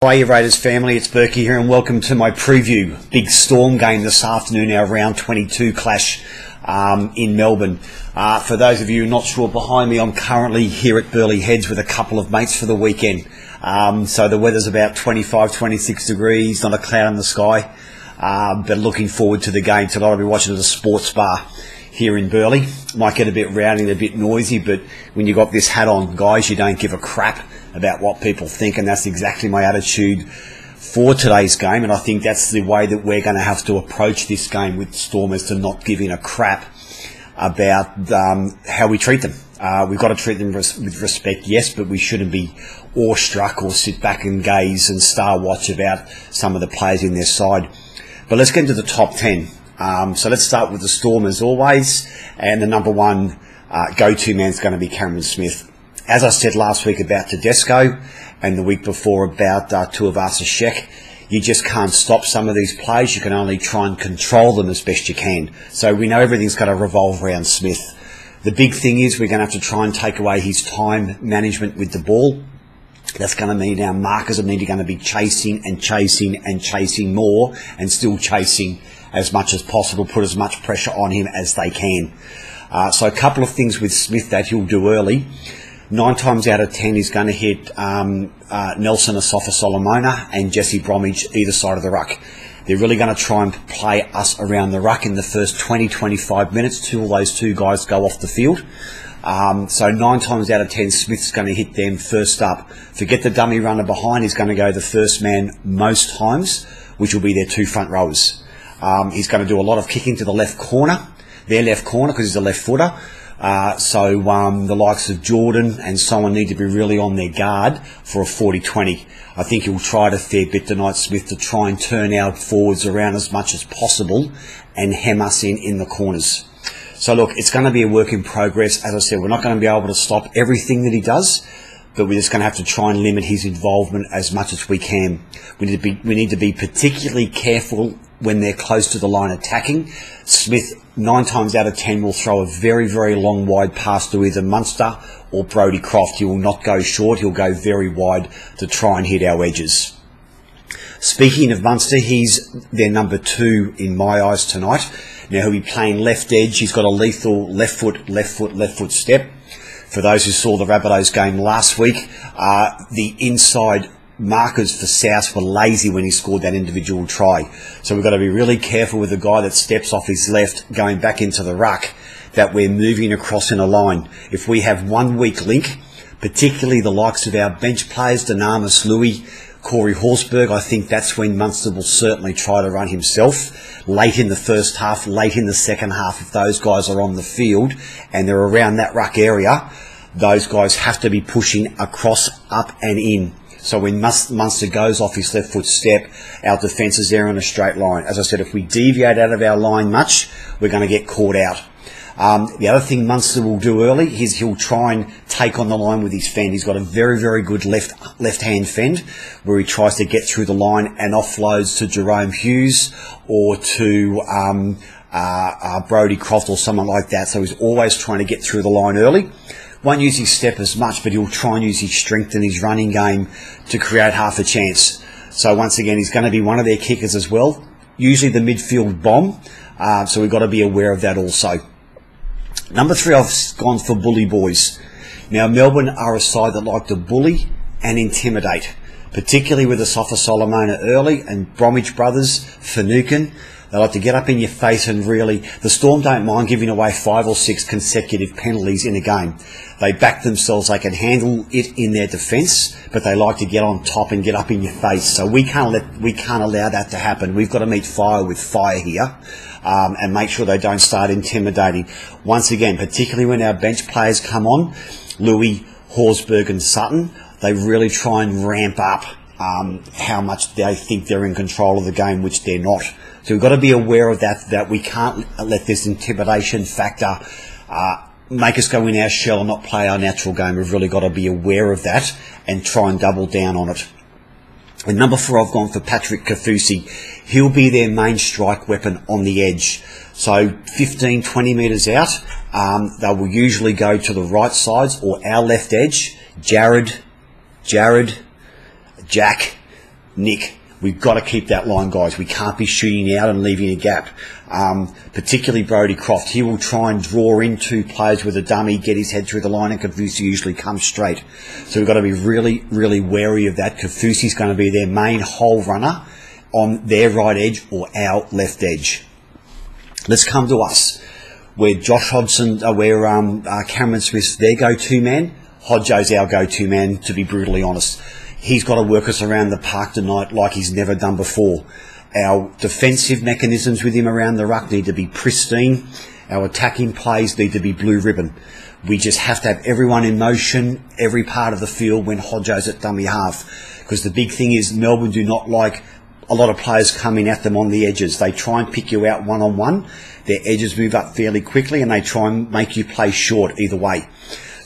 Hi, Raiders family. It's Berkey here, and welcome to my preview. Big Storm game this afternoon, our round 22 clash um, in Melbourne. Uh, for those of you not sure behind me, I'm currently here at Burleigh Heads with a couple of mates for the weekend. Um, so the weather's about 25, 26 degrees, not a cloud in the sky. Uh, but looking forward to the game tonight. I'll be watching at a sports bar here in Burleigh. Might get a bit rowdy and a bit noisy, but when you've got this hat on, guys, you don't give a crap about what people think, and that's exactly my attitude for today's game. And I think that's the way that we're going to have to approach this game with Stormers to not giving a crap about um, how we treat them. Uh, we've got to treat them res- with respect, yes, but we shouldn't be awestruck or sit back and gaze and star watch about some of the players in their side. But let's get into the top 10. Um, so let's start with the Storm as always, and the number one uh, go-to man is going to be Cameron Smith. As I said last week about Tedesco, and the week before about uh, Tuivasa-Sheck, you just can't stop some of these plays. You can only try and control them as best you can. So we know everything's got to revolve around Smith. The big thing is we're going to have to try and take away his time management with the ball. That's going to mean our markers are going to be chasing and chasing and chasing more and still chasing as much as possible, put as much pressure on him as they can. Uh, so a couple of things with Smith that he'll do early. Nine times out of ten, he's going to hit um, uh, Nelson Asofa-Solomona and Jesse Bromwich either side of the ruck. They're really going to try and play us around the ruck in the first 20-25 minutes till those two guys go off the field. Um, so nine times out of ten, Smith's going to hit them first up. Forget the dummy runner behind. He's going to go the first man most times, which will be their two front rows. Um, he's going to do a lot of kicking to the left corner, their left corner, because he's a left footer. Uh, so um, the likes of Jordan and so on need to be really on their guard for a 40-20. I think he'll try to fair bit tonight, Smith, to try and turn our forwards around as much as possible and hem us in in the corners. So look, it's going to be a work in progress. As I said, we're not going to be able to stop everything that he does, but we're just going to have to try and limit his involvement as much as we can. We need to be, we need to be particularly careful when they're close to the line attacking. Smith, nine times out of ten, will throw a very, very long wide pass to either Munster or Brodie Croft. He will not go short, he'll go very wide to try and hit our edges. Speaking of Munster, he's their number two in my eyes tonight. Now he'll be playing left edge. He's got a lethal left foot, left foot, left foot step. For those who saw the Rabbitohs game last week, uh, the inside markers for South were lazy when he scored that individual try. So we've got to be really careful with the guy that steps off his left going back into the ruck that we're moving across in a line. If we have one weak link, particularly the likes of our bench players, Dunamis, Lui, Corey Horsburgh, I think that's when Munster will certainly try to run himself late in the first half, late in the second half. If those guys are on the field and they're around that ruck area, those guys have to be pushing across, up and in. So when Munster goes off his left foot step, our defence is there in a straight line. As I said, if we deviate out of our line much, we're going to get caught out. Um, the other thing Munster will do early is he'll try and take on the line with his fend. He's got a very, very good left left hand fend where he tries to get through the line and offloads to Jahrome Hughes or to um, uh, uh, Brodie Croft or someone like that. So he's always trying to get through the line early won't use his step as much, but he'll try and use his strength and his running game to create half a chance. So once again, he's going to be one of their kickers as well. Usually the midfield bomb, uh, so we've got to be aware of that also. Number three, I've gone for bully boys. Now Melbourne are a side that like to bully and intimidate, particularly with the Asofa-Solomona early and Bromwich brothers, Finucane. They like to get up in your face and really, the Storm don't mind giving away five or six consecutive penalties in a game. They back themselves, they can handle it in their defence, but they like to get on top and get up in your face. So we can't let, we can't allow that to happen. We've got to meet fire with fire here. Um, and make sure they don't start intimidating. Once again, particularly when our bench players come on, Lui, Horsburgh and Sutton, they really try and ramp up um, how much they think they're in control of the game, which they're not. So we've got to be aware of that, that we can't let this intimidation factor uh, make us go in our shell and not play our natural game. We've really got to be aware of that and try and double down on it. And number four, I've gone for Patrick Kaufusi. He'll be their main strike weapon on the edge. So 15, 20 metres out, um, they will usually go to the right sides or our left edge. Jarrod, Jarrod, Jack, Nick. We've got to keep that line, guys. We can't be shooting out and leaving a gap. Um, particularly Brodie Croft. He will try and draw into players with a dummy, get his head through the line, and Kaufusi usually comes straight. So we've got to be really, really wary of that. Kaufusi's going to be their main hole runner on their right edge or our left edge. Let's come to us, where Josh Hodgson, uh, where um, uh, Cameron Smith's their go-to man. Hodjo's our go-to man, to be brutally honest he's got to work us around the park tonight like he's never done before. Our defensive mechanisms with him around the ruck need to be pristine. Our attacking plays need to be blue ribbon. We just have to have everyone in motion, every part of the field when Hodjo's at dummy half. Because the big thing is Melbourne do not like a lot of players coming at them on the edges. They try and pick you out one on one. Their edges move up fairly quickly and they try and make you play short either way.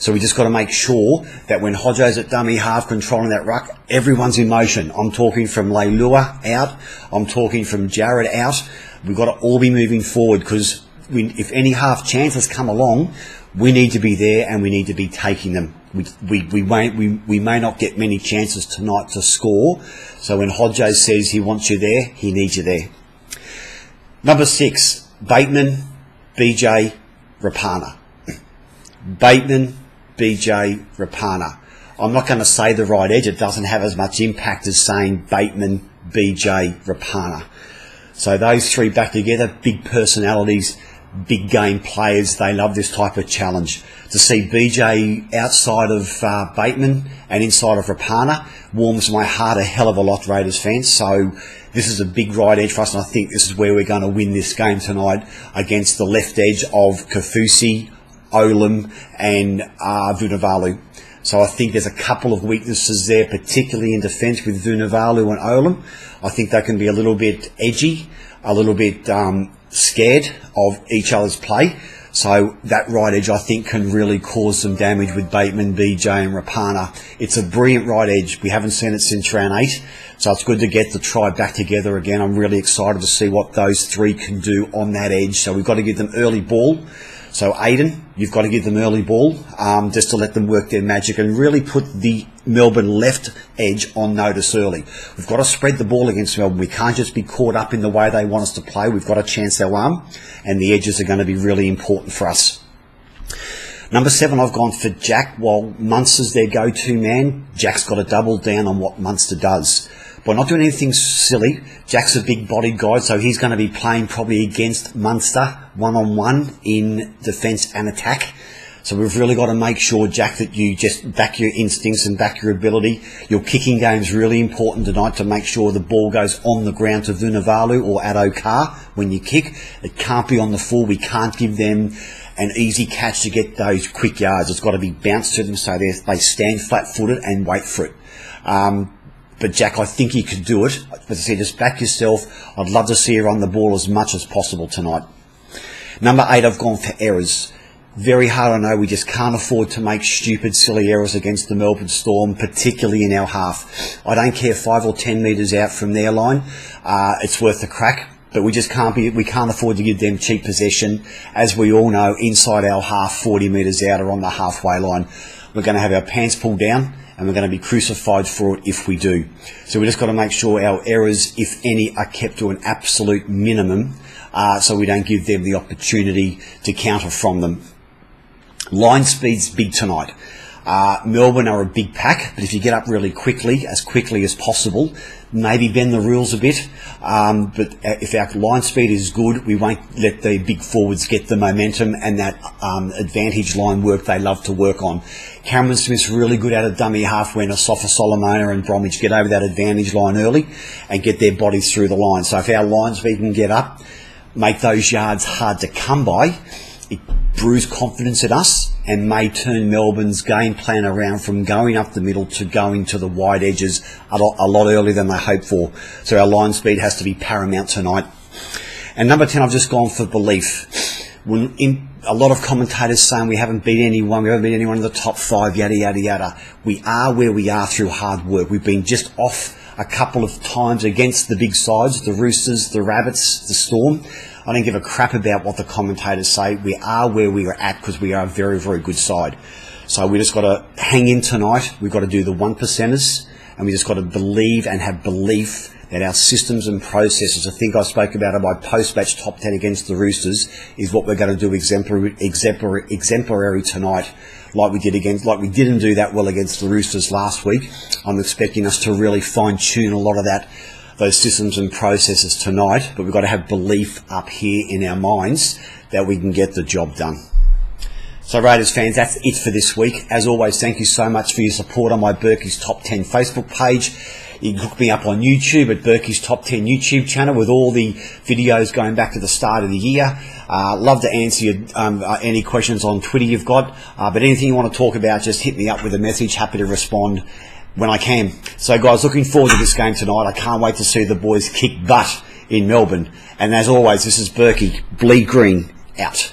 So we just got to make sure that when Hodjo's at dummy half controlling that ruck, everyone's in motion. I'm talking from Leilua out. I'm talking from Jarrod out. We've got to all be moving forward because if any half chances come along, we need to be there and we need to be taking them. We, we, we, may, we, we may not get many chances tonight to score. So when Hodjo says he wants you there, he needs you there. Number six, Bateman, BJ, Rapana. Bateman, BJ Rapana. I'm not going to say the right edge. It doesn't have as much impact as saying Bateman, BJ, Rapana. So those three back together, big personalities, big game players. They love this type of challenge. To see BJ outside of uh, Bateman and inside of Rapana warms my heart a hell of a lot, Raiders fans. So this is a big right edge for us, and I think this is where we're going to win this game tonight against the left edge of Kaufusi, Olam, and uh, Vunivalu. So I think there's a couple of weaknesses there, particularly in defence with Vunivalu and Olam. I think they can be a little bit edgy, a little bit um, scared of each other's play. So that right edge, I think, can really cause some damage with Bateman, BJ, and Rapana. It's a brilliant right edge. We haven't seen it since round eight, so it's good to get the try back together again. I'm really excited to see what those three can do on that edge. So we've got to give them early ball. So Aidan, you've got to give them early ball um, just to let them work their magic and really put the Melbourne left edge on notice early. We've got to spread the ball against Melbourne. We can't just be caught up in the way they want us to play. We've got to chance our arm, and the edges are going to be really important for us. Number seven, I've gone for Jack. While Munster's their go-to man, Jack's got to double down on what Munster does by not doing anything silly. Jack's a big bodied guy, so he's going to be playing probably against Munster one on one in defence and attack. So we've really got to make sure, Jack, that you just back your instincts and back your ability. Your kicking game is really important tonight to make sure the ball goes on the ground to Vunivalu or Addo Carr when you kick. It can't be on the full. We can't give them an easy catch to get those quick yards. It's got to be bounced to them so they stand flat-footed and wait for it. Um, but Jack, I think you could do it. As I said, just back yourself. I'd love to see you run the ball as much as possible tonight. Number eight, I've gone for errors. Very hard, I know. We just can't afford to make stupid, silly errors against the Melbourne Storm, particularly in our half. I don't care five or ten metres out from their line. Uh, it's worth a crack but we just can't be we can't afford to give them cheap possession as we all know inside our half 40 metres out or on the halfway line we're going to have our pants pulled down and we're going to be crucified for it if we do. So we just got to make sure our errors, if any, are kept to an absolute minimum uh, so we don't give them the opportunity to counter from them. Line speed's big tonight. Uh, Melbourne are a big pack, but if you get up really quickly, as quickly as possible, maybe bend the rules a bit. Um, but if our line speed is good, we won't let the big forwards get the momentum and that um, advantage line work they love to work on. Cameron Smith's really good at a dummy half when Asofa-Solomona and Bromwich get over that advantage line early and get their bodies through the line. So if our line speed can get up, make those yards hard to come by, it brews confidence in us and may turn Melbourne's game plan around from going up the middle to going to the wide edges a lot, a lot earlier than they hoped for. So our line speed has to be paramount tonight. And number 10, I've just gone for belief. When in, a lot of commentators saying we haven't beat anyone, we haven't beat anyone in the top five, yada, yada, yada. We are where we are through hard work. We've been just off a couple of times against the big sides, the Roosters, the Rabbits, the Storm. I don't give a crap about what the commentators say. We are where we are at because we are a very, very good side. So we just got to hang in tonight. We've got to do the one percenters and we just got to believe and have belief that our systems and processes, I think I spoke about in my post-match top 10 against the Roosters, is what we're going to do exemplary, exemplary, exemplary tonight, like we did against, like we didn't do that well against the Roosters last week. I'm expecting us to really fine tune a lot of that, those systems and processes tonight, but we've got to have belief up here in our minds that we can get the job done. So Raiders fans, that's it for this week. As always, thank you so much for your support on my Berkey's Top 10 Facebook page. You can hook me up on YouTube at Berkey's Top 10 YouTube channel with all the videos going back to the start of the year. Uh, love to answer your, um, uh, any questions on Twitter you've got. Uh, but anything you want to talk about, just hit me up with a message. Happy to respond when I can. So guys, looking forward to this game tonight. I can't wait to see the boys kick butt in Melbourne. And as always, this is Berkey, bleed green, out.